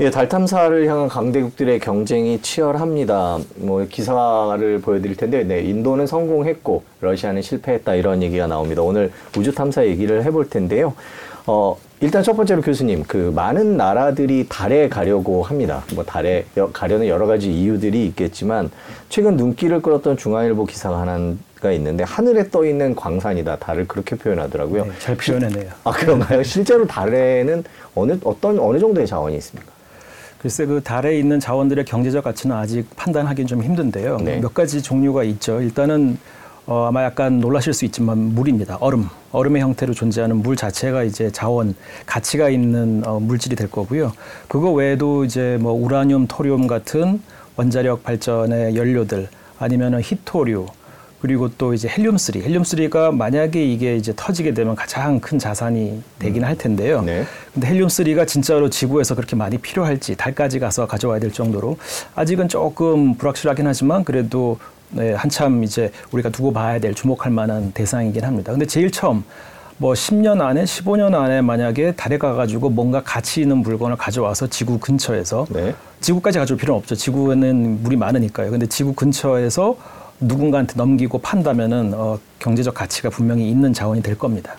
예, 달 탐사를 향한 강대국들의 경쟁이 치열합니다. 뭐 기사를 보여드릴 텐데, 네, 인도는 성공했고 러시아는 실패했다 이런 얘기가 나옵니다. 오늘 우주 탐사 얘기를 해볼 텐데요. 어, 일단 첫 번째로 교수님, 그 많은 나라들이 달에 가려고 합니다. 뭐 달에 가려는 여러 가지 이유들이 있겠지만 최근 눈길을 끌었던 중앙일보 기사가 하나 가 있는데 하늘에 떠 있는 광산이다. 달을 그렇게 표현하더라고요. 네, 잘 표현했네요. 아 그런가요? 실제로 달에는 어느 어떤 어느 정도의 자원이 있습니까? 글쎄 그 달에 있는 자원들의 경제적 가치는 아직 판단하기는 좀 힘든데요. 네. 몇 가지 종류가 있죠. 일단은 어, 아마 약간 놀라실 수 있지만 물입니다. 얼음. 얼음의 형태로 존재하는 물 자체가 이제 자원, 가치가 있는 어, 물질이 될 거고요. 그거 외에도 이제 뭐 우라늄, 토륨 같은 원자력 발전의 연료들 아니면은 히토류 그리고 또 이제 헬륨3. 헬륨3가 만약에 이게 이제 터지게 되면 가장 큰 자산이 되긴 할 텐데요. 네. 근데 헬륨3가 진짜로 지구에서 그렇게 많이 필요할지 달까지 가서 가져와야 될 정도로 아직은 조금 불확실하긴 하지만 그래도 네, 한참 이제 우리가 두고 봐야 될 주목할 만한 대상이긴 합니다. 근데 제일 처음 뭐 10년 안에 15년 안에 만약에 달에 가가지고 뭔가 가치 있는 물건을 가져와서 지구 근처에서 네. 지구까지 가져올 필요는 없죠. 지구에는 물이 많으니까요. 근데 지구 근처에서 누군가한테 넘기고 판다면은 어, 경제적 가치가 분명히 있는 자원이 될 겁니다.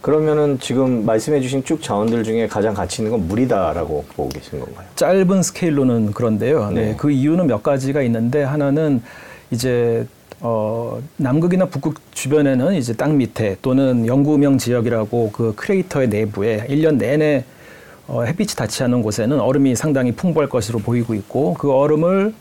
그러면은 지금 말씀해주신 쭉 자원들 중에 가장 가치 있는 건 물이다라고 보고 계신 건가요? 짧은 스케일로는 그런데요. 네. 네. 그 이유는 몇 가지가 있는데 하나는 이제 어, 남극이나 북극 주변에는 이제 땅 밑에 또는 영구음영 지역이라고 그 크레이터의 내부에 일 년 내내 어, 햇빛이 닿지 않는 곳에는 얼음이 상당히 풍부할 것으로 보이고 있고 그 얼음을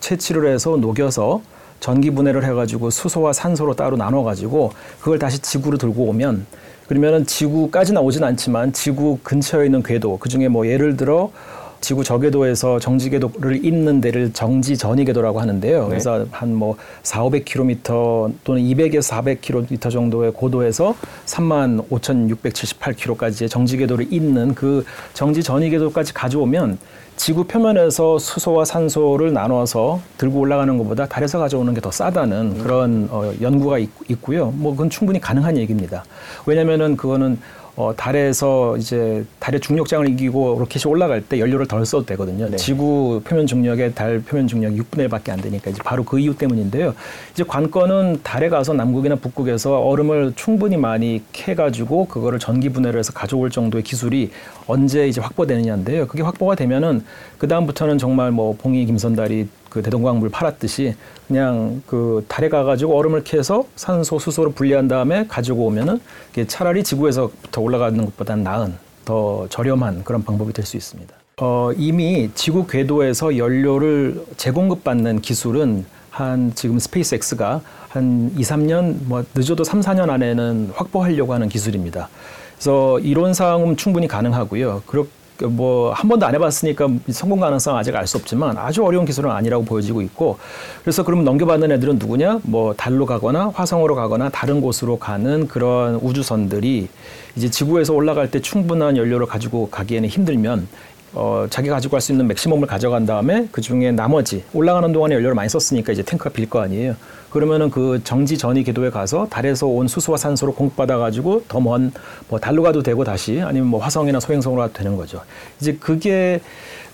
채취를 해서 녹여서 전기 분해를 해가지고 수소와 산소로 따로 나눠가지고 그걸 다시 지구로 들고 오면 그러면은 지구까지는 오진 않지만 지구 근처에 있는 궤도 그 중에 뭐 예를 들어 지구 저궤도에서 정지 궤도를 잇는 데를 정지 전위 궤도라고 하는데요. 네. 그래서 한 뭐 4, 500km 또는 200에서 400km 정도의 고도에서 3만 5,678km까지의 정지 궤도를 잇는 그 정지 전위 궤도까지 가져오면 지구 표면에서 수소와 산소를 나눠서 들고 올라가는 것보다 달에서 가져오는 게 더 싸다는 그런 어, 연구가 있, 있고요. 뭐 그건 충분히 가능한 얘기입니다. 왜냐면은 그거는 어, 달에서 이제 달의 중력장을 이기고 로켓이 올라갈 때 연료를 덜 써도 되거든요. 네. 지구 표면 중력에 달 표면 중력 6분의 1밖에 안 되니까 이제 바로 그 이유 때문인데요. 이제 관건은 달에 가서 남극이나 북극에서 얼음을 충분히 많이 캐가지고 그거를 전기 분해를 해서 가져올 정도의 기술이 언제 이제 확보되느냐인데요. 그게 확보가 되면은 그 다음부터는 정말 뭐 봉이 김선달이 그 대동강물 팔았듯이 그냥 그 달에 가가지고 얼음을 캐서 산소, 수소를 분리한 다음에 가지고 오면은 이게 차라리 지구에서부터 올라가는 것보다는 나은 더 저렴한 그런 방법이 될 수 있습니다. 어, 이미 지구 궤도에서 연료를 재공급 받는 기술은 한 지금 스페이스X가 한 2, 3년 뭐 늦어도 3, 4년 안에는 확보하려고 하는 기술입니다. 그래서 이론 상은 충분히 가능하고요. 그렇 뭐 한 번도 안 해봤으니까 성공 가능성 아직 알 수 없지만 아주 어려운 기술은 아니라고 보여지고 있고 그래서 그러면 넘겨받는 애들은 누구냐? 뭐 달로 가거나 화성으로 가거나 다른 곳으로 가는 그런 우주선들이 이제 지구에서 올라갈 때 충분한 연료를 가지고 가기에는 힘들면 어, 자기가 가지고 갈 수 있는 맥시멈을 가져간 다음에 그 중에 나머지 올라가는 동안에 연료를 많이 썼으니까 이제 탱크가 빌 거 아니에요. 그러면은 그 정지 전위 궤도에 가서 달에서 온 수소와 산소를 공급받아 가지고 더 먼 뭐 달로 가도 되고 다시 아니면 뭐 화성이나 소행성으로 가도 되는 거죠. 이제 그게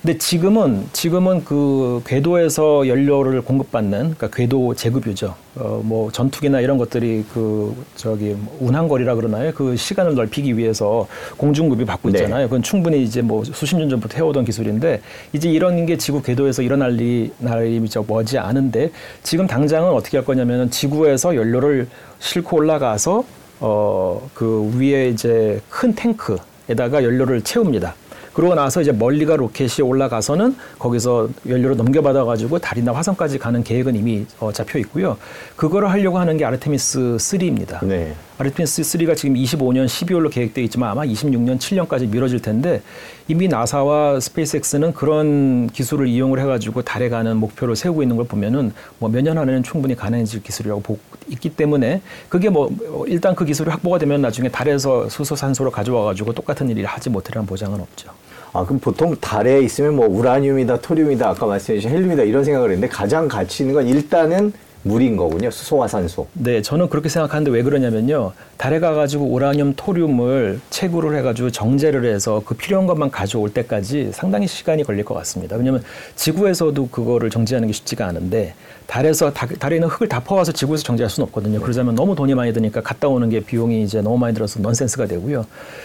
근데 지금은 지금은 그 궤도에서 연료를 공급받는 그러니까 궤도 제급유죠. 어 뭐 전투기나 이런 것들이 그 저기 운항거리라 그러나요? 그 시간을 넓히기 위해서 공중급이 받고 네. 있잖아요. 그건 충분히 이제 뭐 수십 년 전부터 해오던 기술인데 이제 이런 게 지구 궤도에서 일어날 일이 날이 저 머지 않은데 지금 당장은 어떻게 할 거냐면은 지구에서 연료를 싣고 올라가서 어 그 위에 이제 큰 탱크에다가 연료를 채웁니다. 그러고 나서 이제 멀리가 로켓이 올라가서는 거기서 연료를 넘겨받아 가지고 달이나 화성까지 가는 계획은 이미 어, 잡혀 있고요. 그거를 하려고 하는 게 아르테미스 3입니다. 네. 아르테미스 3가 지금 25년 12월로 계획되어 있지만 아마 26년 7년까지 미뤄질 텐데 이미 나사와 스페이스X는 그런 기술을 이용을 해가지고 달에 가는 목표를 세우고 있는 걸 보면은 뭐 몇 년 안에는 충분히 가능해질 기술이라고 보고 있기 때문에 그게 뭐 일단 그 기술이 확보가 되면 나중에 달에서 수소 산소를 가져와가지고 똑같은 일을 하지 못하리라는 보장은 없죠. 아, 그럼 보통 달에 있으면 뭐 우라늄이다, 토륨이다, 아까 말씀해주신 헬륨이다 이런 생각을 했는데 가장 가치 있는 건 일단은 물인 거군요. 수소와 산소. 네, 저는 그렇게 생각하는데 왜 그러냐면요. 달에 가가지고 우라늄, 토륨을 채굴을 해가지고 정제를 해서 그 필요한 것만 가져올 때까지 상당히 시간이 걸릴 것 같습니다. 왜냐하면 지구에서도 그거를 정제하는 게 쉽지가 않은데 달에서 다- 달에 있는 흙을 다 퍼와서 지구에서 정제할 수는 없거든요. 그러자면 너무 돈이 많이 드니까 갔다 오는 게 비용이 이제 너무 많이 들어서 넌센스가 되고요.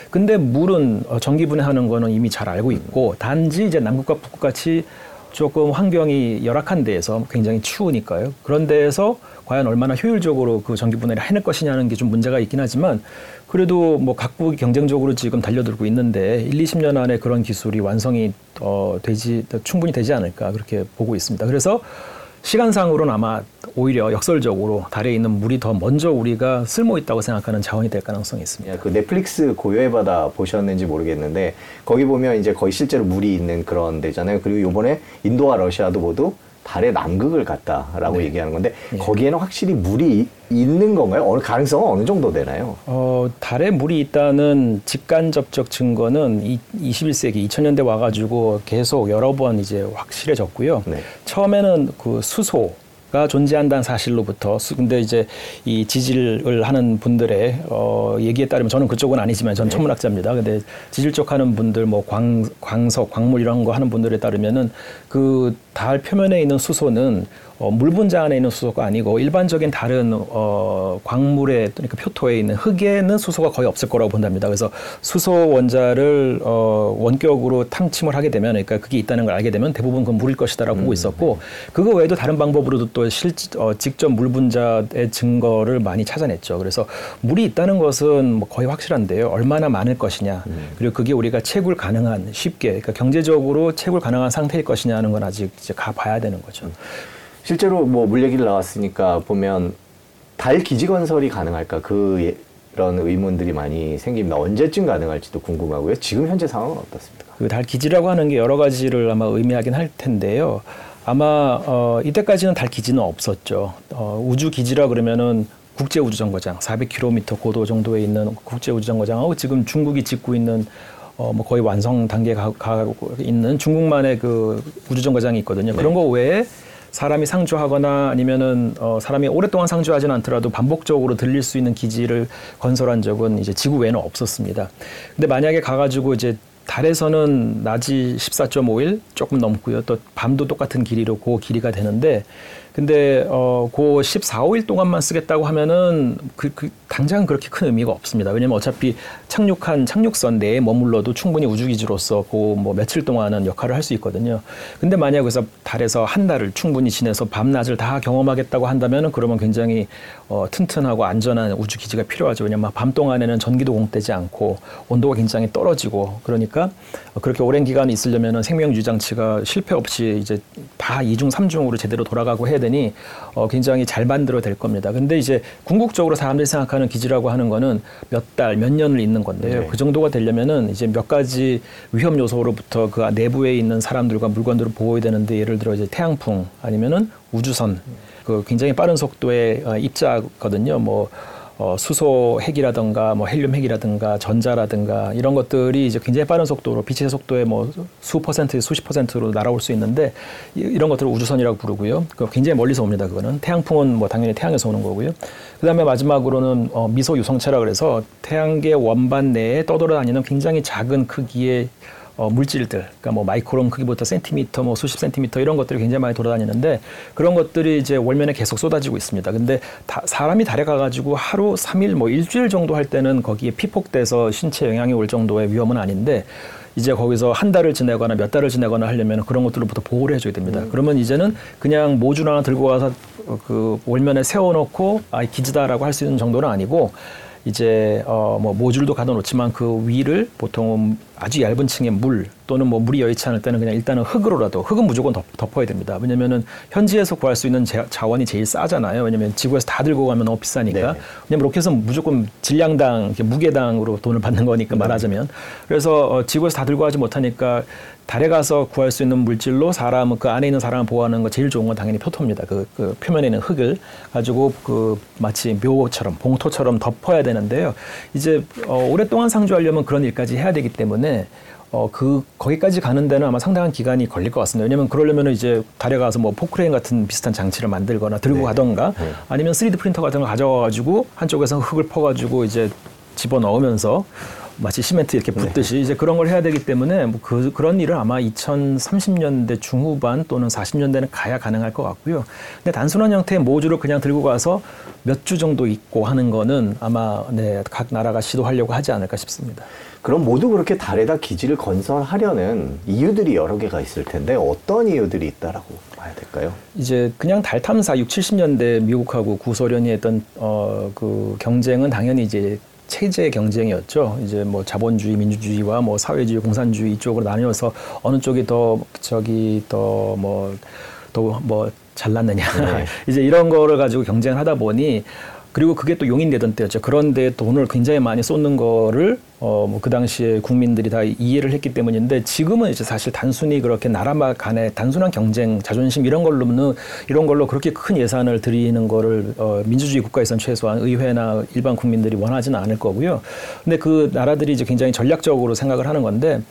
근데 물은 어, 전기 분해하는 거는 이미 잘 알고 있고 단지 이제 남극과 북극 같이 조금 환경이 열악한 데에서 굉장히 추우니까요. 그런 데에서 과연 얼마나 효율적으로 그 전기 분해를 해낼 것이냐는 게 좀 문제가 있긴 하지만 그래도 뭐 각국이 경쟁적으로 지금 달려들고 있는데 1, 20년 안에 그런 기술이 완성이 어 되지 충분히 되지 않을까 그렇게 보고 있습니다. 그래서 시간상으로는 아마 오히려 역설적으로 달에 있는 물이 더 먼저 우리가 쓸모 있다고 생각하는 자원이 될 가능성이 있습니다. 예, 그 넷플릭스 고요의 바다 보셨는지 모르겠는데 거기 보면 이제 거의 실제로 물이 있는 그런 데잖아요. 그리고 요번에 인도와 러시아도 모두 달의 남극을 갔다라고 네. 얘기하는 건데 예. 거기에는 확실히 물이 있는 건가요? 어느 가능성은 어느 정도 되나요? 어, 달에 물이 있다는 직간 접촉 증거는 이, 21세기 2000년대 와가지고 계속 여러 번 이제 확실해졌고요. 네. 처음에는 그 수소 가 존재한다는 사실로부터 수, 근데 이제 이 지질을 하는 분들의 어, 얘기에 따르면 저는 그쪽은 아니지만 저는 천문학자입니다. 근데 지질 쪽 하는 분들 뭐 광, 광석, 광물 이런 거 하는 분들에 따르면은 그달 표면에 있는 수소는 어, 물 분자 안에 있는 수소가 아니고 일반적인 다른 어, 광물에 그러니까 표토에 있는 흙에는 수소가 거의 없을 거라고 본답니다. 그래서 수소 원자를 어, 원격으로 탕침을 하게 되면 그러니까 그게 있다는 걸 알게 되면 대부분 그건 물일 것이다라고 보고 있었고 그거 외에도 다른 방법으로도 또 실, 어, 직접 물 분자의 증거를 많이 찾아냈죠. 그래서 물이 있다는 것은 뭐 거의 확실한데요. 얼마나 많을 것이냐 그리고 그게 우리가 채굴 가능한 쉽게 그러니까 경제적으로 채굴 가능한 상태일 것이냐는 건 아직 이제 가봐야 되는 거죠. 실제로 뭐 물 얘기를 나왔으니까 보면 달 기지 건설이 가능할까 그 예- 그런 의문들이 많이 생깁니다. 언제쯤 가능할지도 궁금하고요. 지금 현재 상황은 어떻습니까? 그 달 기지라고 하는 게 여러 가지를 아마 의미하긴 할 텐데요. 아마 어, 이때까지는 달 기지는 없었죠. 어, 우주 기지라 그러면은 국제 우주 정거장 400km 고도 정도에 있는 국제 우주 정거장하고 지금 중국이 짓고 있는 어, 뭐 거의 완성 단계에 가, 가고 있는 중국만의 그 우주 정거장이 있거든요. 그런 거 외에 사람이 상주하거나 아니면은 어, 사람이 오랫동안 상주하지는 않더라도 반복적으로 들릴 수 있는 기지를 건설한 적은 이제 지구 외에는 없었습니다. 근데 만약에 가가지고 이제 달에서는 낮이 14.5일 조금 넘고요. 또 밤도 똑같은 길이로 그 길이가 되는데 근데 어, 그 14, 5일 동안만 쓰겠다고 하면은 그, 그 당장 그렇게 큰 의미가 없습니다. 왜냐면 어차피 착륙한 착륙선 내에 머물러도 충분히 우주 기지로서 그뭐 며칠 동안은 역할을 할 수 있거든요. 근데 만약 그래서 달에서 한 달을 충분히 지내서 밤낮을 다 경험하겠다고 한다면은 그러면 굉장히 어, 튼튼하고 안전한 우주 기지가 필요하죠. 왜냐면 밤 동안에는 전기도 공되지 않고 온도가 굉장히 떨어지고 그러니까 어, 그렇게 오랜 기간 있으려면은 생명 유지 장치가 실패 없이 이제 다 이중 삼중으로 제대로 돌아가고 해야 되니 어, 굉장히 잘 만들어 될 겁니다. 근데 이제 궁극적으로 사람들이 생각하는 기지라고 하는 거는 몇 달, 몇 년을 있는 건데요. 네. 그 정도가 되려면은 이제 몇 가지 위험 요소로부터 그 내부에 있는 사람들과 물건들을 보호해야 되는데 예를 들어 이제 태양풍 아니면은 우주선 그 굉장히 빠른 속도의 어, 입자거든요. 뭐 어, 수소 핵이라든가 뭐 헬륨 핵이라든가 전자라든가 이런 것들이 이제 굉장히 빠른 속도로 빛의 속도의 뭐 수 퍼센트, 수십 퍼센트로 날아올 수 있는데 이- 이런 것들을 우주선이라고 부르고요. 그 굉장히 멀리서 옵니다. 그거는 태양풍은 뭐 당연히 태양에서 오는 거고요. 그다음에 마지막으로는 어, 미소 유성체라 그래서 태양계 원반 내에 떠돌아다니는 굉장히 작은 크기의 어, 물질들, 그러니까 뭐 마이크론 크기부터 센티미터, 뭐 수십 센티미터 이런 것들이 굉장히 많이 돌아다니는데 그런 것들이 이제 월면에 계속 쏟아지고 있습니다. 근데 다- 사람이 달에 가가지고 하루, 삼일뭐 일주일 정도 할 때는 거기에 피폭돼서 신체 영향이 올 정도의 위험은 아닌데 이제 거기서 한 달을 지내거나 몇 달을 지내거나 하려면 그런 것들로부터 보호를 해줘야 됩니다. 그러면 이제는 그냥 모듈 하나 들고 가서 어, 그 월면에 세워놓고 아 기지다라고 할 수 있는 정도는 아니고 이제 어 뭐 모듈도 가둬놓지만 그 위를 보통 아주 얇은 층의 물 또는 뭐 물이 여의치 않을 때는 그냥 일단은 흙으로라도 흙은 무조건 덮, 덮어야 됩니다. 왜냐면은 현지에서 구할 수 있는 자, 자원이 제일 싸잖아요. 왜냐면 지구에서 다 들고 가면 너무 비싸니까. 네. 왜냐면 로켓은 무조건 질량당 무게당으로 돈을 받는 거니까 말하자면 그래서 어, 지구에서 다 들고 가지 못하니까 달에 가서 구할 수 있는 물질로 사람은 그 안에 있는 사람을 보호하는 거 제일 좋은 건 당연히 표토입니다. 그, 그 표면에 있는 흙을 가지고 그 마치 묘처럼 봉토처럼 덮어야 되는데요. 이제 어, 오랫동안 상주하려면 그런 일까지 해야 되기 때문에 어, 그, 거기까지 가는 데는 아마 상당한 기간이 걸릴 것 같습니다. 왜냐면 그러려면 이제 달에 가서 뭐 포크레인 같은 비슷한 장치를 만들거나 들고 네. 가던가 네. 아니면 3D 프린터 같은 거 가져와가지고 한쪽에서 흙을 퍼가지고 이제 집어 넣으면서 마치 시멘트 이렇게 붓듯이 이제 그런 걸 해야 되기 때문에 뭐 그, 그런 일을 아마 2030년대 중후반 또는 40년대는 가야 가능할 것 같고요. 근데 단순한 형태의 모듈을 그냥 들고 가서 몇 주 정도 있고 하는 거는 아마 네, 각 나라가 시도하려고 하지 않을까 싶습니다. 그럼 모두 그렇게 달에다 기지를 건설하려는 이유들이 여러 개가 있을 텐데 어떤 이유들이 있다라고 봐야 될까요? 이제 그냥 달 탐사 6, 70년대 미국하고 구소련이 했던 어 그 경쟁은 당연히 이제 체제 경쟁이었죠. 이제 뭐 자본주의, 민주주의와 뭐 사회주의, 공산주의 이쪽으로 나뉘어서 어느 쪽이 더 저기 더뭐 더 뭐 잘났느냐 네. 이제 이런 거를 가지고 경쟁을 하다 보니 그리고 그게 또 용인되던 때였죠. 그런데 돈을 굉장히 많이 쏟는 거를 어 뭐 그 당시에 국민들이 다 이해를 했기 때문인데 지금은 이제 사실 단순히 그렇게 나라 간의 단순한 경쟁, 자존심 이런 걸로는 이런 걸로 그렇게 큰 예산을 들이는 거를 어 민주주의 국가에선 최소한 의회나 일반 국민들이 원하지는 않을 거고요. 근데 그 나라들이 이제 굉장히 전략적으로 생각을 하는 건데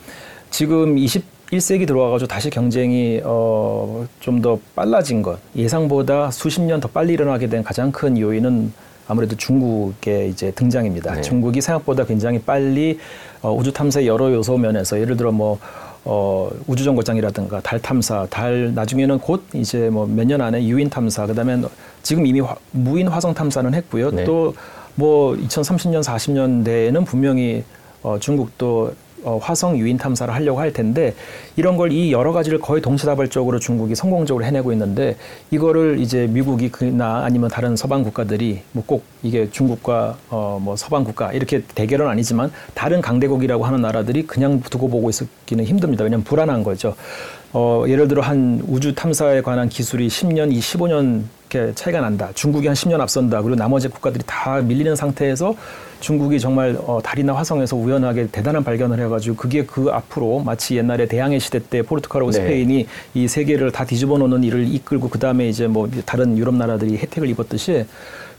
지금 21세기 들어와가지고 다시 경쟁이 어, 좀 더 빨라진 것 예상보다 수십 년 더 빨리 일어나게 된 가장 큰 요인은 아무래도 중국의 이제 등장입니다. 네. 중국이 생각보다 굉장히 빨리 어, 우주 탐사의 여러 요소 면에서 예를 들어 뭐 어, 우주 정거장이라든가 달 탐사, 달 나중에는 곧 이제 뭐 몇 년 안에 유인 탐사, 그다음에 지금 이미 화- 무인 화성 탐사는 했고요. 네. 또뭐 2030년, 40년대에는 분명히 어, 중국도 어, 화성 유인 탐사를 하려고 할 텐데 이런 걸 이 여러 가지를 거의 동시다발적으로 중국이 성공적으로 해내고 있는데 이거를 이제 미국이 그나 아니면 다른 서방 국가들이 뭐 꼭 이게 중국과 어, 뭐 서방 국가 이렇게 대결은 아니지만 다른 강대국이라고 하는 나라들이 그냥 두고 보고 있기는 힘듭니다. 왜냐하면 불안한 거죠. 어, 예를 들어 한 우주 탐사에 관한 기술이 10년, 15년 이렇게 차이가 난다. 중국이 한 10년 앞선다. 그리고 나머지 국가들이 다 밀리는 상태에서 중국이 정말 어, 달이나 화성에서 우연하게 대단한 발견을 해가지고 그게 그 앞으로 마치 옛날에 대항해 시대 때 포르투갈하고 네. 스페인이 이 세계를 다 뒤집어 놓는 일을 이끌고 그 다음에 이제 뭐 다른 유럽 나라들이 혜택을 입었듯이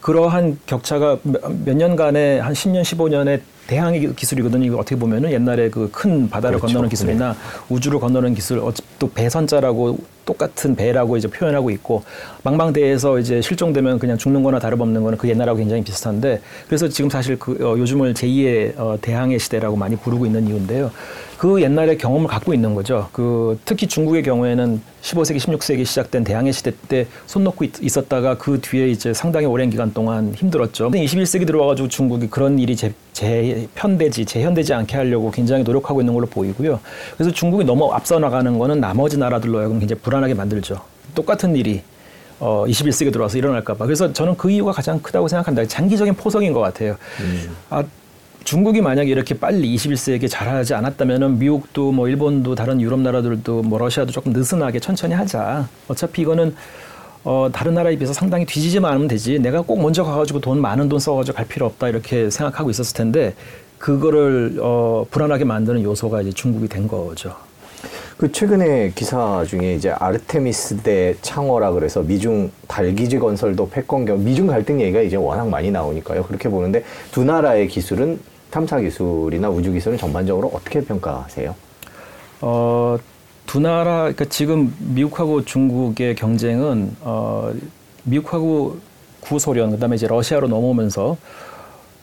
그러한 격차가 몇, 몇 년간의 한 10년, 15년의 대항해 기술이거든요. 이거 어떻게 보면은 옛날에 그 큰 바다를 그렇죠. 건너는 기술이나 우주를 건너는 기술, 어, 또 배선자라고 똑같은 배라고 이제 표현하고 있고 망망대해에서 이제 실종되면 그냥 죽는 거나 다름없는 거는 그 옛날하고 굉장히 비슷한데 그래서 지금 사실 그 어, 요즘을 제2의 어, 대항해 시대라고 많이 부르고 있는 이유인데요. 그 옛날의 경험을 갖고 있는 거죠. 그 특히 중국의 경우에는 15세기, 16세기 시작된 대항해 시대 때 손 놓고 있, 있었다가 그 뒤에 이제 상당히 오랜 기간 동안 힘들었죠. 근데 21세기 들어와가지고 중국이 그런 일이 재, 재편되지, 재현되지 않게 하려고 굉장히 노력하고 있는 걸로 보이고요. 그래서 중국이 너무 앞서 나가는 거는 나머지 나라들로 하여금 굉장히 불안하게 만들죠. 똑같은 일이 어, 21세기 들어와서 일어날까봐. 그래서 저는 그 이유가 가장 크다고 생각합니다. 장기적인 포석인 것 같아요. 아, 중국이 만약에 이렇게 빨리 21세기에 잘하지 않았다면은 미국도 뭐 일본도 다른 유럽 나라들도 뭐 러시아도 조금 느슨하게 천천히 하자. 어차피 이거는 어, 다른 나라에 비해서 상당히 뒤지지만 않으면 되지. 내가 꼭 먼저 가가지고 돈 많은 돈 써가지고 갈 필요 없다 이렇게 생각하고 있었을 텐데 그거를 어, 불안하게 만드는 요소가 이제 중국이 된 거죠. 그 최근에 기사 중에 이제 아르테미스 대 창어라 그래서 미중 달기지 건설도 패권 경 미중 갈등 얘기가 이제 워낙 많이 나오니까요. 그렇게 보는데 두 나라의 기술은 탐사 기술이나 우주 기술은 전반적으로 어떻게 평가하세요? 어, 두 나라, 그러니까 지금 미국하고 중국의 경쟁은 어, 미국하고 구소련, 그다음에 이제 러시아로 넘어오면서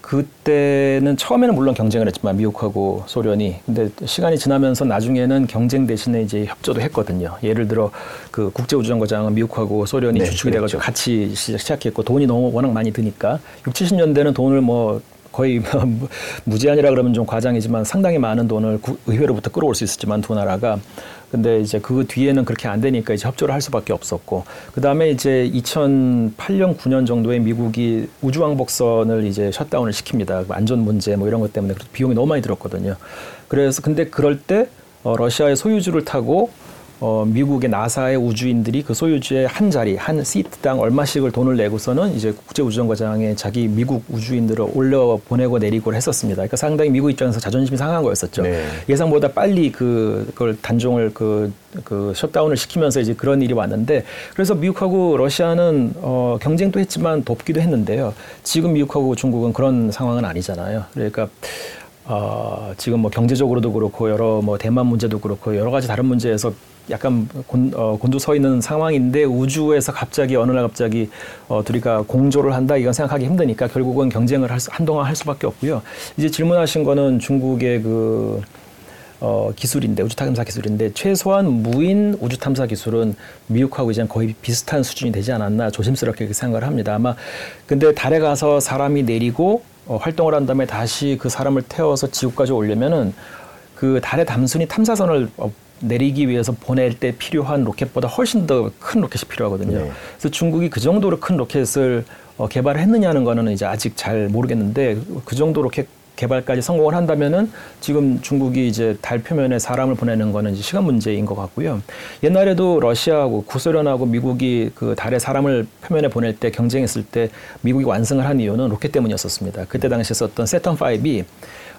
그때는 처음에는 물론 경쟁을 했지만 미국하고 소련이 근데 시간이 지나면서 나중에는 경쟁 대신에 이제 협조도 했거든요. 예를 들어 그 국제우주정거장은 미국하고 소련이 네, 주축이 돼가지고 그랬죠. 같이 시작- 시작했고 돈이 너무 워낙 많이 드니까 6, 70년대는 돈을 뭐 거의 무- 무제한이라 그러면 좀 과장이지만 상당히 많은 돈을 구- 의회로부터 끌어올 수 있었지만 두 나라가. 근데 이제 그 뒤에는 그렇게 안 되니까 이제 협조를 할 수밖에 없었고. 그 다음에 이제 2008년 9년 정도에 미국이 우주왕복선을 이제 셧다운을 시킵니다. 그 안전 문제 뭐 이런 것 때문에 비용이 너무 많이 들었거든요. 그래서 근데 그럴 때 어, 러시아의 소유주를 타고 어, 미국의 나사의 우주인들이 그 소유주의 한 자리, 한 시트당 얼마씩을 돈을 내고서는 이제 국제우주정거장에 자기 미국 우주인들을 올려 보내고 내리고 했었습니다. 그러니까 상당히 미국 입장에서 자존심이 상한 거였었죠. 네. 예상보다 빨리 그, 그걸 단종을 그, 그 셧다운을 시키면서 이제 그런 일이 왔는데 그래서 미국하고 러시아는 어, 경쟁도 했지만 돕기도 했는데요. 지금 미국하고 중국은 그런 상황은 아니잖아요. 그러니까 어, 지금 뭐 경제적으로도 그렇고 여러 뭐 대만 문제도 그렇고 여러 가지 다른 문제에서 약간 곤, 어, 곤두서 있는 상황인데 우주에서 갑자기 어느 날 갑자기 어, 둘이가 공조를 한다 이건 생각하기 힘드니까 결국은 경쟁을 할 수, 한동안 할 수밖에 없고요. 이제 질문하신 거는 중국의 그 어, 기술인데 우주 탐사 기술인데 최소한 무인 우주 탐사 기술은 미국하고 이제 거의 비슷한 수준이 되지 않았나 조심스럽게 생각을 합니다. 아마 근데 달에 가서 사람이 내리고 어, 활동을 한 다음에 다시 그 사람을 태워서 지구까지 오려면은 그 달의 단순히 탐사선을 어, 내리기 위해서 보낼 때 필요한 로켓보다 훨씬 더 큰 로켓이 필요하거든요. 네. 그래서 중국이 그 정도로 큰 로켓을 어, 개발했느냐는 거는 이제 아직 잘 모르겠는데 그 정도 로켓 개발까지 성공을 한다면은 지금 중국이 이제 달 표면에 사람을 보내는 거는 시간 문제인 것 같고요. 옛날에도 러시아하고 구소련하고 미국이 그 달에 사람을 표면에 보낼 때 경쟁했을 때 미국이 완승을 한 이유는 로켓 때문이었었습니다. 그때 당시에 썼던 Saturn 5이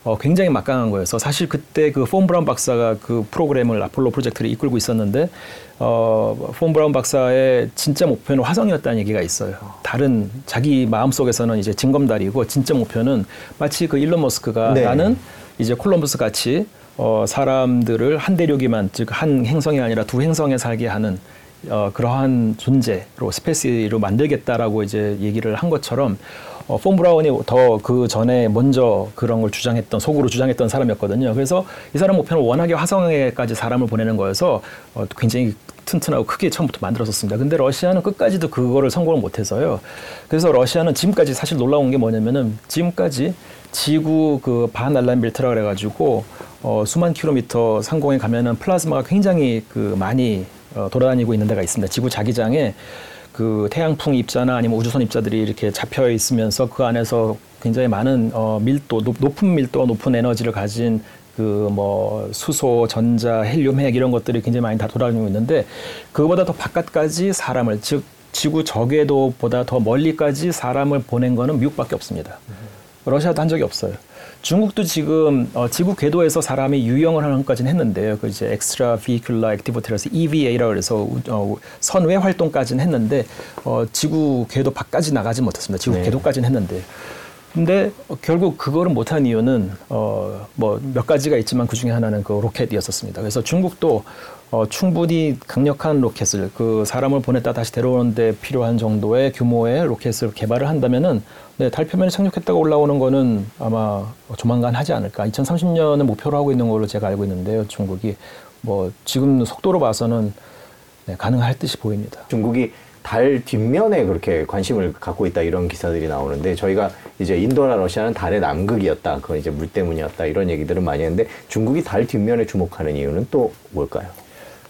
어, 굉장히 막강한 거여서 사실 그때 그 폰 브라운 박사가 그 프로그램을 아폴로 프로젝트를 이끌고 있었는데 어, 폰 브라운 박사의 진짜 목표는 화성이었다는 얘기가 있어요. 다른 자기 마음 속에서는 이제 징검다리고 진짜 목표는 마치 그 일론 머스크가 네. 나는 이제 콜럼버스 같이 어, 사람들을 한 대륙에만 즉 한 행성이 아니라 두 행성에 살게 하는 어, 그러한 존재로 species로 만들겠다라고 이제 얘기를 한 것처럼 어, 폰 브라운이 더 그 전에 먼저 그런 걸 주장했던 속으로 주장했던 사람이었거든요. 그래서 이 사람 목표는 워낙에 화성에까지 사람을 보내는 거여서 어, 굉장히 튼튼하고 크게 처음부터 만들었었습니다. 근데 러시아는 끝까지도 그거를 성공을 못해서요. 그래서 러시아는 지금까지 사실 놀라운 게 뭐냐면은 지금까지 지구 그 밴앨런 벨트라 그래가지고 어, 수만 킬로미터 상공에 가면은 플라즈마가 굉장히 그 많이 어, 돌아다니고 있는 데가 있습니다. 지구 자기장에 그 태양풍 입자나 아니면 우주선 입자들이 이렇게 잡혀 있으면서 그 안에서 굉장히 많은 어, 밀도 높, 높은 밀도 높은 에너지를 가진 그 뭐 수소, 전자, 헬륨, 핵 이런 것들이 굉장히 많이 다 돌아다니고 있는데 그거보다 더 바깥까지 사람을 즉 지구 저궤도보다 더 멀리까지 사람을 보낸 거는 미국밖에 없습니다. 러시아도 한 적이 없어요. 중국도 지금 어, 지구 궤도에서 사람이 유영을 하는 것까지는 했는데요. 그 이제 Extravehicular Activity라서 EVA라고 해서 어, 선외 활동까지는 했는데 어, 지구 궤도 밖까지 나가지 못했습니다. 지구 네. 궤도까지는 했는데. 근데 어, 결국 그거를 못한 이유는 어, 뭐 몇 가지가 있지만 그 중에 하나는 그 로켓이었었습니다. 그래서 중국도 어, 충분히 강력한 로켓을 그 사람을 보냈다 다시 데려오는데 필요한 정도의 규모의 로켓을 개발을 한다면은 네, 달 표면에 착륙했다가 올라오는 거는 아마 조만간 하지 않을까. 2030년을 목표로 하고 있는 걸로 제가 알고 있는데요. 중국이 뭐 지금 속도로 봐서는 네, 가능할 듯이 보입니다. 중국이 달 뒷면에 그렇게 관심을 갖고 있다 이런 기사들이 나오는데 저희가 이제 인도나 러시아는 달의 남극이었다. 그건 이제 물 때문이었다. 이런 얘기들은 많이 했는데 중국이 달 뒷면에 주목하는 이유는 또 뭘까요?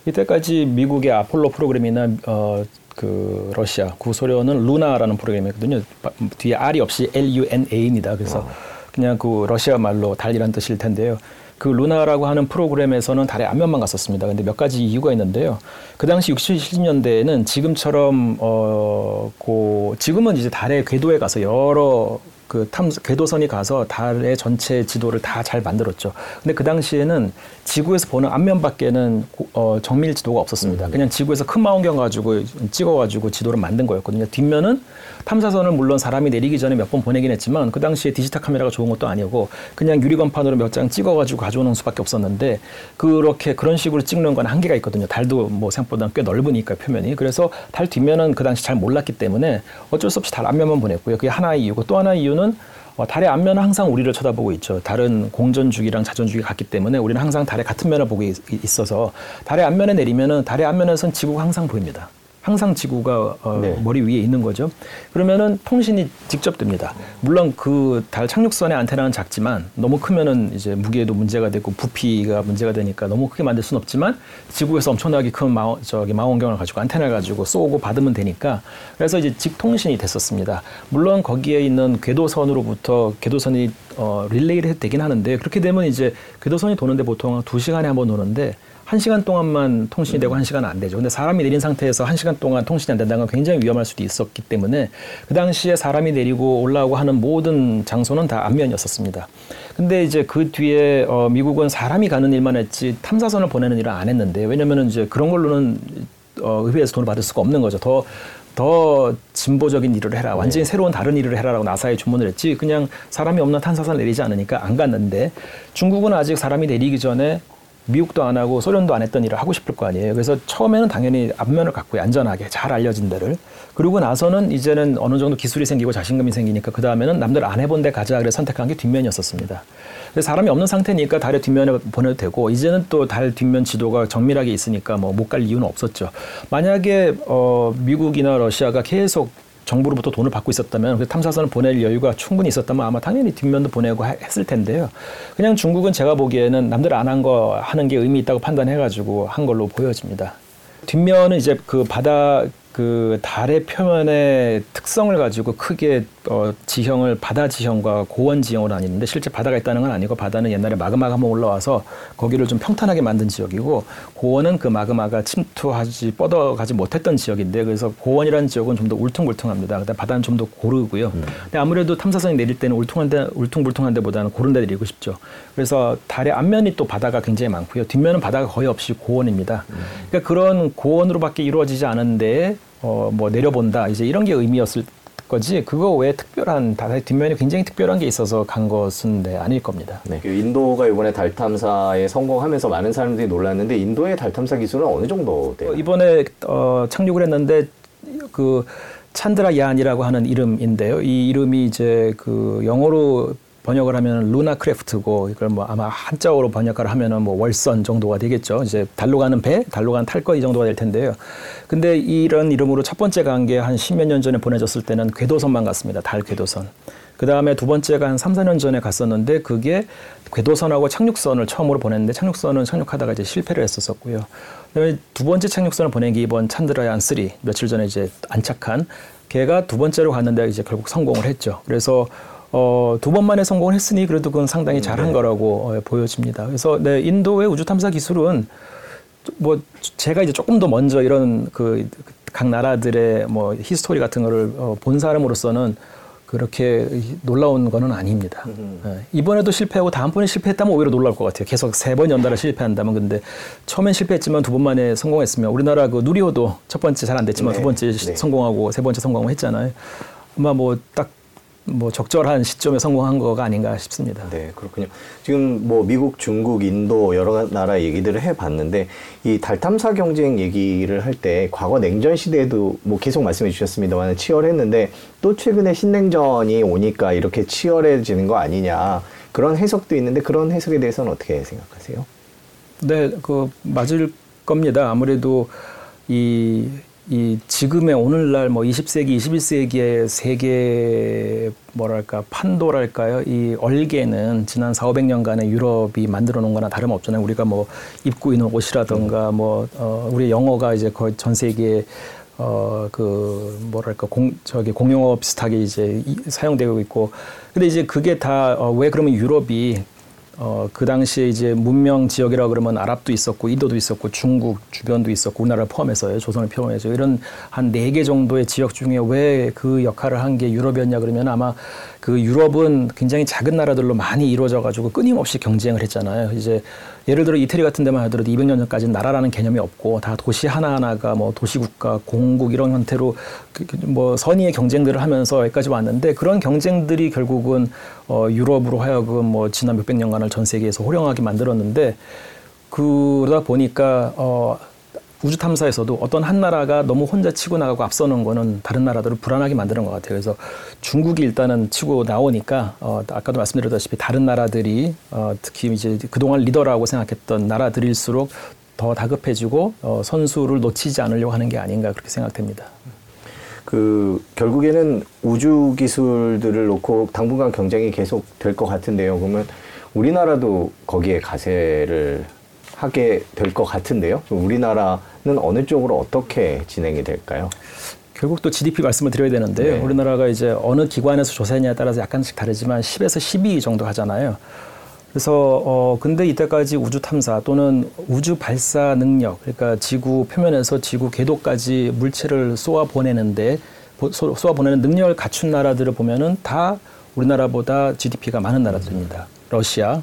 이때까지 미국의 아폴로 프로그램이나 어, 그 러시아 구소련은 루나라는 프로그램이거든요. 바- 뒤에 R이 없이 L-U-N-A입니다. 그래서 그냥 그 러시아 말로 달이란 뜻일 텐데요. 그 루나라고 하는 프로그램에서는 달의 앞면만 갔었습니다. 근데 몇 가지 이유가 있는데요. 그 당시 60, 70년대에는 지금처럼 어, 고 지금은 이제 달의 궤도에 가서 여러 그 탐, 궤도선이 가서 달의 전체 지도를 다 잘 만들었죠. 근데 그 당시에는 지구에서 보는 앞면밖에는 고- 어, 정밀 지도가 없었습니다. 그냥 지구에서 큰 망원경 가지고 찍어가지고 지도를 만든 거였거든요. 뒷면은 탐사선을 물론 사람이 내리기 전에 몇 번 보내긴 했지만 그 당시에 디지털 카메라가 좋은 것도 아니고 그냥 유리건판으로 몇 장 찍어가지고 가져오는 수밖에 없었는데 그렇게 그런 식으로 찍는 건 한계가 있거든요. 달도 뭐 생각보다 꽤 넓으니까 표면이. 그래서 달 뒷면은 그 당시 잘 몰랐기 때문에 어쩔 수 없이 달 앞면만 보냈고요. 그게 하나의 이유고 또 하나의 이유는 어, 달의 앞면은 항상 우리를 쳐다보고 있죠. 다른 공전주기랑 자전주기가 같기 때문에 우리는 항상 달의 같은 면을 보고 있, 있어서 달의 앞면에 내리면은 달의 앞면에선 지구가 항상 보입니다. 항상 지구가 어, 네. 머리 위에 있는 거죠. 그러면은 통신이 직접 됩니다. 물론 그 달 착륙선의 안테나는 작지만 너무 크면은 이제 무게도 문제가 되고 부피가 문제가 되니까 너무 크게 만들 수는 없지만 지구에서 엄청나게 큰 마, 저기 망원경을 가지고 안테나를 가지고 쏘고 받으면 되니까 그래서 이제 직통신이 됐었습니다. 물론 거기에 있는 궤도선으로부터 궤도선이 어, 릴레이를 해도 되긴 하는데 그렇게 되면 이제 궤도선이 도는데 보통 두 시간에 한 번 도는데 한 시간 동안만 통신이 되고 한 시간은 안 되죠. 근데 사람이 내린 상태에서 한 시간 동안 통신이 안 된다는 건 굉장히 위험할 수도 있었기 때문에 그 당시에 사람이 내리고 올라오고 하는 모든 장소는 다 앞면이었었습니다. 근데 이제 그 뒤에 어, 미국은 사람이 가는 일만 했지 탐사선을 보내는 일을 안 했는데 왜냐면은 이제 그런 걸로는 어, 의회에서 돈을 받을 수가 없는 거죠. 더더 진보적인 일을 해라. 완전히 새로운 다른 일을 해라라고 나사에 주문을 했지. 그냥 사람이 없는 탄사선 내리지 않으니까 안 갔는데 중국은 아직 사람이 내리기 전에 미국도 안 하고 소련도 안 했던 일을 하고 싶을 거 아니에요. 그래서 처음에는 당연히 앞면을 갖고 안전하게 잘 알려진 데를 그리고 나서는 이제는 어느 정도 기술이 생기고 자신감이 생기니까 그 다음에는 남들 안 해본 데 가자 그래서 선택한 게 뒷면이었었습니다. 그래서 사람이 없는 상태니까 달의 뒷면에 보내도 되고 이제는 또 달 뒷면 지도가 정밀하게 있으니까 뭐 못 갈 이유는 없었죠. 만약에 어 미국이나 러시아가 계속 정부로부터 돈을 받고 있었다면 그 탐사선을 보낼 여유가 충분히 있었다면 아마 당연히 뒷면도 보내고 하- 했을 텐데요. 그냥 중국은 제가 보기에는 남들 안 한 거 하는 게 의미 있다고 판단해가지고 한 걸로 보여집니다. 뒷면은 이제 그 바다 그 달의 표면의 특성을 가지고 크게 어, 지형을 바다 지형과 고원 지형으로 나뉘는데 실제 바다가 있다는 건 아니고 바다는 옛날에 마그마가 한번 올라와서 거기를 좀 평탄하게 만든 지역이고 고원은 그 마그마가 침투하지 뻗어가지 못했던 지역인데 그래서 고원이라는 지역은 좀 더 울퉁불퉁합니다. 근데 바다는 좀 더 고르고요. 근데 아무래도 탐사선이 내릴 때는 울퉁한데 울퉁불퉁한 데보다는 고른 데 내리고 싶죠. 그래서 달의 앞면이 또 바다가 굉장히 많고요. 뒷면은 바다가 거의 없이 고원입니다. 그러니까 그런 고원으로밖에 이루어지지 않은데 어, 뭐 내려본다 이제 이런 게 의미였을 거지 그거 외에 특별한 뒷면이 굉장히 특별한 게 있어서 간 것은 네, 아닐 겁니다. 네. 그 인도가 이번에 달 탐사에 성공하면서 많은 사람들이 놀랐는데 인도의 달 탐사 기술은 어느 정도 돼요? 어, 이번에 어, 착륙을 했는데 그 찬드라 야안이라고 하는 이름인데요. 이 이름이 이제 그 영어로 번역을 하면 루나 크래프트고 이걸 뭐 아마 한자어로 번역을 하면은 뭐 월선 정도가 되겠죠. 이제 달로 가는 배, 달로 가는 탈거 이 정도가 될 텐데요. 근데 이런 이름으로 첫 번째 간 게 한 십몇 년 전에 보내졌을 때는 궤도선만 갔습니다. 달 궤도선. 그 다음에 두 번째가 한 3, 4년 전에 갔었는데 그게 궤도선하고 착륙선을 처음으로 보냈는데 착륙선은 착륙하다가 이제 실패를 했었었고요. 그다음에 두 번째 착륙선을 보낸 게 이번 찬드라얀 3 며칠 전에 이제 안착한 걔가 두 번째로 갔는데 이제 결국 성공을 했죠. 그래서 어, 두 번 만에 성공을 했으니 그래도 그건 상당히 잘한 거라고 어, 보여집니다. 그래서 네, 인도의 우주 탐사 기술은 뭐 제가 이제 조금 더 먼저 이런 그 각 나라들의 뭐 history 같은 거를 어, 본 사람으로서는 그렇게 놀라운 거는 아닙니다. 예, 이번에도 실패하고 다음번에 실패했다면 오히려 놀랄 것 같아요. 계속 세 번 연달아 실패한다면 근데 처음엔 실패했지만 두 번 만에 성공했으면 우리나라 그 누리호도 첫 번째 잘 안 됐지만 네, 두 번째 네. 성공하고 세 번째 성공했잖아요. 아마 뭐 딱 뭐 적절한 시점에 성공한 거가 아닌가 싶습니다. 네, 그렇군요. 지금 뭐 미국, 중국, 인도 여러 나라 얘기들을 해봤는데 이 달 탐사 경쟁 얘기를 할 때 과거 냉전 시대에도 뭐 계속 말씀해 주셨습니다만 치열했는데 또 최근에 신냉전이 오니까 이렇게 치열해지는 거 아니냐 그런 해석도 있는데 그런 해석에 대해서는 어떻게 생각하세요? 네, 그 맞을 겁니다. 아무래도 이, 이 지금의 오늘날 뭐 20세기, 21세기의 세계 뭐랄까 판도랄까요? 이 얼개는 지난 4, 500년간의 유럽이 만들어 놓은 거나 다름없잖아요. 우리가 뭐 입고 있는 옷이라든가 뭐 어, 우리 영어가 이제 거의 전 세계에 어, 그, 뭐랄까, 공, 저기, 공용어 비슷하게 이제 이- 사용되고 있고. 근데 이제 그게 다, 어, 왜 그러면 유럽이, 어, 그 당시에 이제 문명 지역이라 그러면 아랍도 있었고, 인도도 있었고, 중국 주변도 있었고, 우리나라를 포함해서요, 조선을 포함해서 이런 한 네 개 정도의 지역 중에 왜 그 역할을 한 게 유럽이었냐 그러면 아마 그 유럽은 굉장히 작은 나라들로 많이 이루어져 가지고 끊임없이 경쟁을 했잖아요. 이제 예를 들어 이태리 같은 데만 하더라도 200년 전까지는 나라라는 개념이 없고 다 도시 하나하나가 뭐 도시국가, 공국 이런 형태로 그- 그뭐 선의의 경쟁들을 하면서 여기까지 왔는데 그런 경쟁들이 결국은 어 유럽으로 하여금 뭐 지난 몇백 년간을 전 세계에서 호령하게 만들었는데 그러다 보니까 어 우주 탐사에서도 어떤 한 나라가 너무 혼자 치고 나가고 앞서는 거는 다른 나라들을 불안하게 만드는 것 같아요. 그래서 중국이 일단은 치고 나오니까 어, 아까도 말씀드렸다시피 다른 나라들이 어, 특히 이제 그동안 리더라고 생각했던 나라들일수록 더 다급해지고 어, 선수를 놓치지 않으려고 하는 게 아닌가 그렇게 생각됩니다. 그 결국에는 우주 기술들을 놓고 당분간 경쟁이 계속 될 것 같은데요. 그러면 우리나라도 거기에 가세를 하게 될 것 같은데요. 우리나라는 어느 쪽으로 어떻게 진행이 될까요? 결국 또 GDP 말씀을 드려야 되는데요. 네. 우리나라가 이제 어느 기관에서 조사했냐에 따라서 약간씩 다르지만 10에서 12 정도 하잖아요. 그래서 어 근데 이때까지 우주 탐사 또는 우주 발사 능력 그러니까 지구 표면에서 지구 궤도까지 물체를 쏘아 보내는데 쏘아 보내는 능력을 갖춘 나라들을 보면은 다 우리나라보다 GDP가 많은 나라들입니다. 러시아,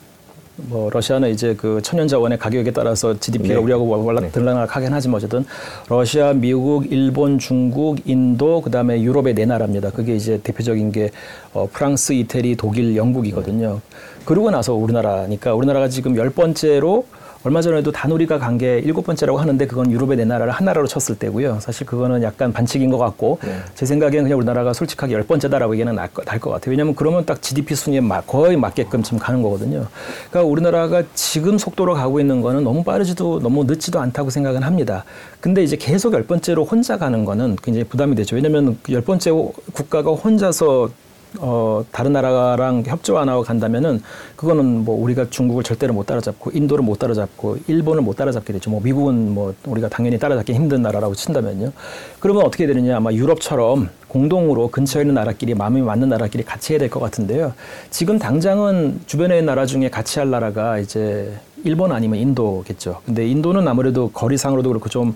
뭐 러시아는 이제 그 천연 자원의 가격에 따라서 GDP가 네. 우리하고 월락 들락하긴 하지만 어쨌든 러시아, 미국, 일본, 중국, 인도 그다음에 유럽의 네 나라입니다. 그게 이제 대표적인 게 어, 프랑스, 이태리, 독일, 영국이거든요. 그러고 나서 우리나라니까 우리나라가 지금 열 번째로 얼마 전에도 단우리가 간 게 일곱 번째라고 하는데 그건 유럽의 네 나라를 한 나라로 쳤을 때고요. 사실 그거는 약간 반칙인 것 같고 제 생각에는 그냥 우리나라가 솔직하게 열 번째다라고 얘기는 날 것 같아요. 왜냐하면 그러면 딱 GDP 순위에 마- 거의 맞게끔 지금 가는 거거든요. 그러니까 우리나라가 지금 속도로 가고 있는 거는 너무 빠르지도 너무 늦지도 않다고 생각은 합니다. 근데 이제 계속 열 번째로 혼자 가는 거는 굉장히 부담이 되죠. 왜냐하면 그열 번째 국가가 혼자서 어, 다른 나라랑 협조 안 하고 간다면은 그거는 뭐 우리가 중국을 절대로 못 따라잡고 인도를 못 따라잡고 일본을 못 따라잡게 되죠. 뭐 미국은 뭐 우리가 당연히 따라잡기 힘든 나라라고 친다면요. 그러면 어떻게 되느냐 아마 유럽처럼 공동으로 근처에 있는 나라끼리 마음이 맞는 나라끼리 같이 해야 될 것 같은데요. 지금 당장은 주변에 나라 중에 같이 할 나라가 이제 일본 아니면 인도겠죠. 근데 인도는 아무래도 거리상으로도 그렇고 좀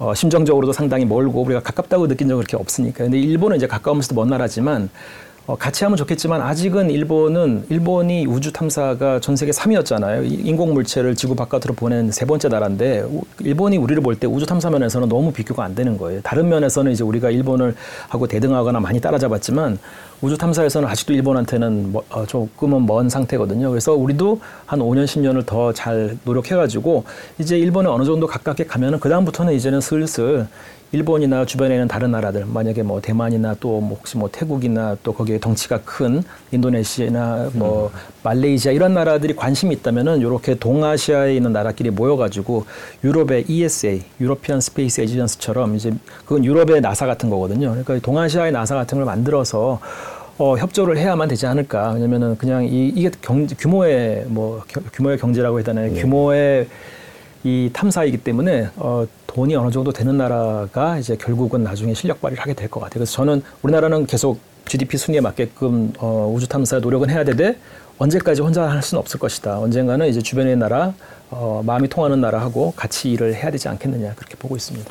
어, 심정적으로도 상당히 멀고 우리가 가깝다고 느낀 적은 그렇게 없으니까. 근데 일본은 이제 가까우면서도 먼 나라지만 어, 같이 하면 좋겠지만 아직은 일본은 일본이 우주 탐사가 전 세계 3위였잖아요. 인공 물체를 지구 바깥으로 보낸 세 번째 나라인데 우- 일본이 우리를 볼 때 우주 탐사 면에서는 너무 비교가 안 되는 거예요. 다른 면에서는 이제 우리가 일본을 하고 대등하거나 많이 따라잡았지만 우주 탐사에서는 아직도 일본한테는 뭐- 어, 조금은 먼 상태거든요. 그래서 우리도 한 5년 10년을 더 잘 노력해가지고 이제 일본에 어느 정도 가깝게 가면은 그 다음부터는 이제는 슬슬 일본이나 주변에 있는 다른 나라들 만약에 뭐 대만이나 또 뭐 혹시 뭐 태국이나 또 거기에 덩치가 큰 인도네시아나 뭐 말레이시아 이런 나라들이 관심이 있다면은 이렇게 동아시아에 있는 나라끼리 모여가지고 유럽의 ESA European Space Agency처럼 이제 그건 유럽의 나사 같은 거거든요. 그러니까 동아시아의 나사 같은 걸 만들어서 어, 협조를 해야만 되지 않을까. 왜냐면은 그냥 이, 이게 경, 규모의 뭐 겨- 규모의 경제라고 해야 되나요? 규모의 이 탐사이기 때문에 어, 돈이 어느 정도 되는 나라가 이제 결국은 나중에 실력 발휘를 하게 될 것 같아요. 그래서 저는 우리나라는 계속 GDP 순위에 맞게끔 어, 우주 탐사 노력은 해야 되되 언제까지 혼자 할 수는 없을 것이다. 언젠가는 이제 주변의 나라 어, 마음이 통하는 나라하고 같이 일을 해야 되지 않겠느냐 그렇게 보고 있습니다.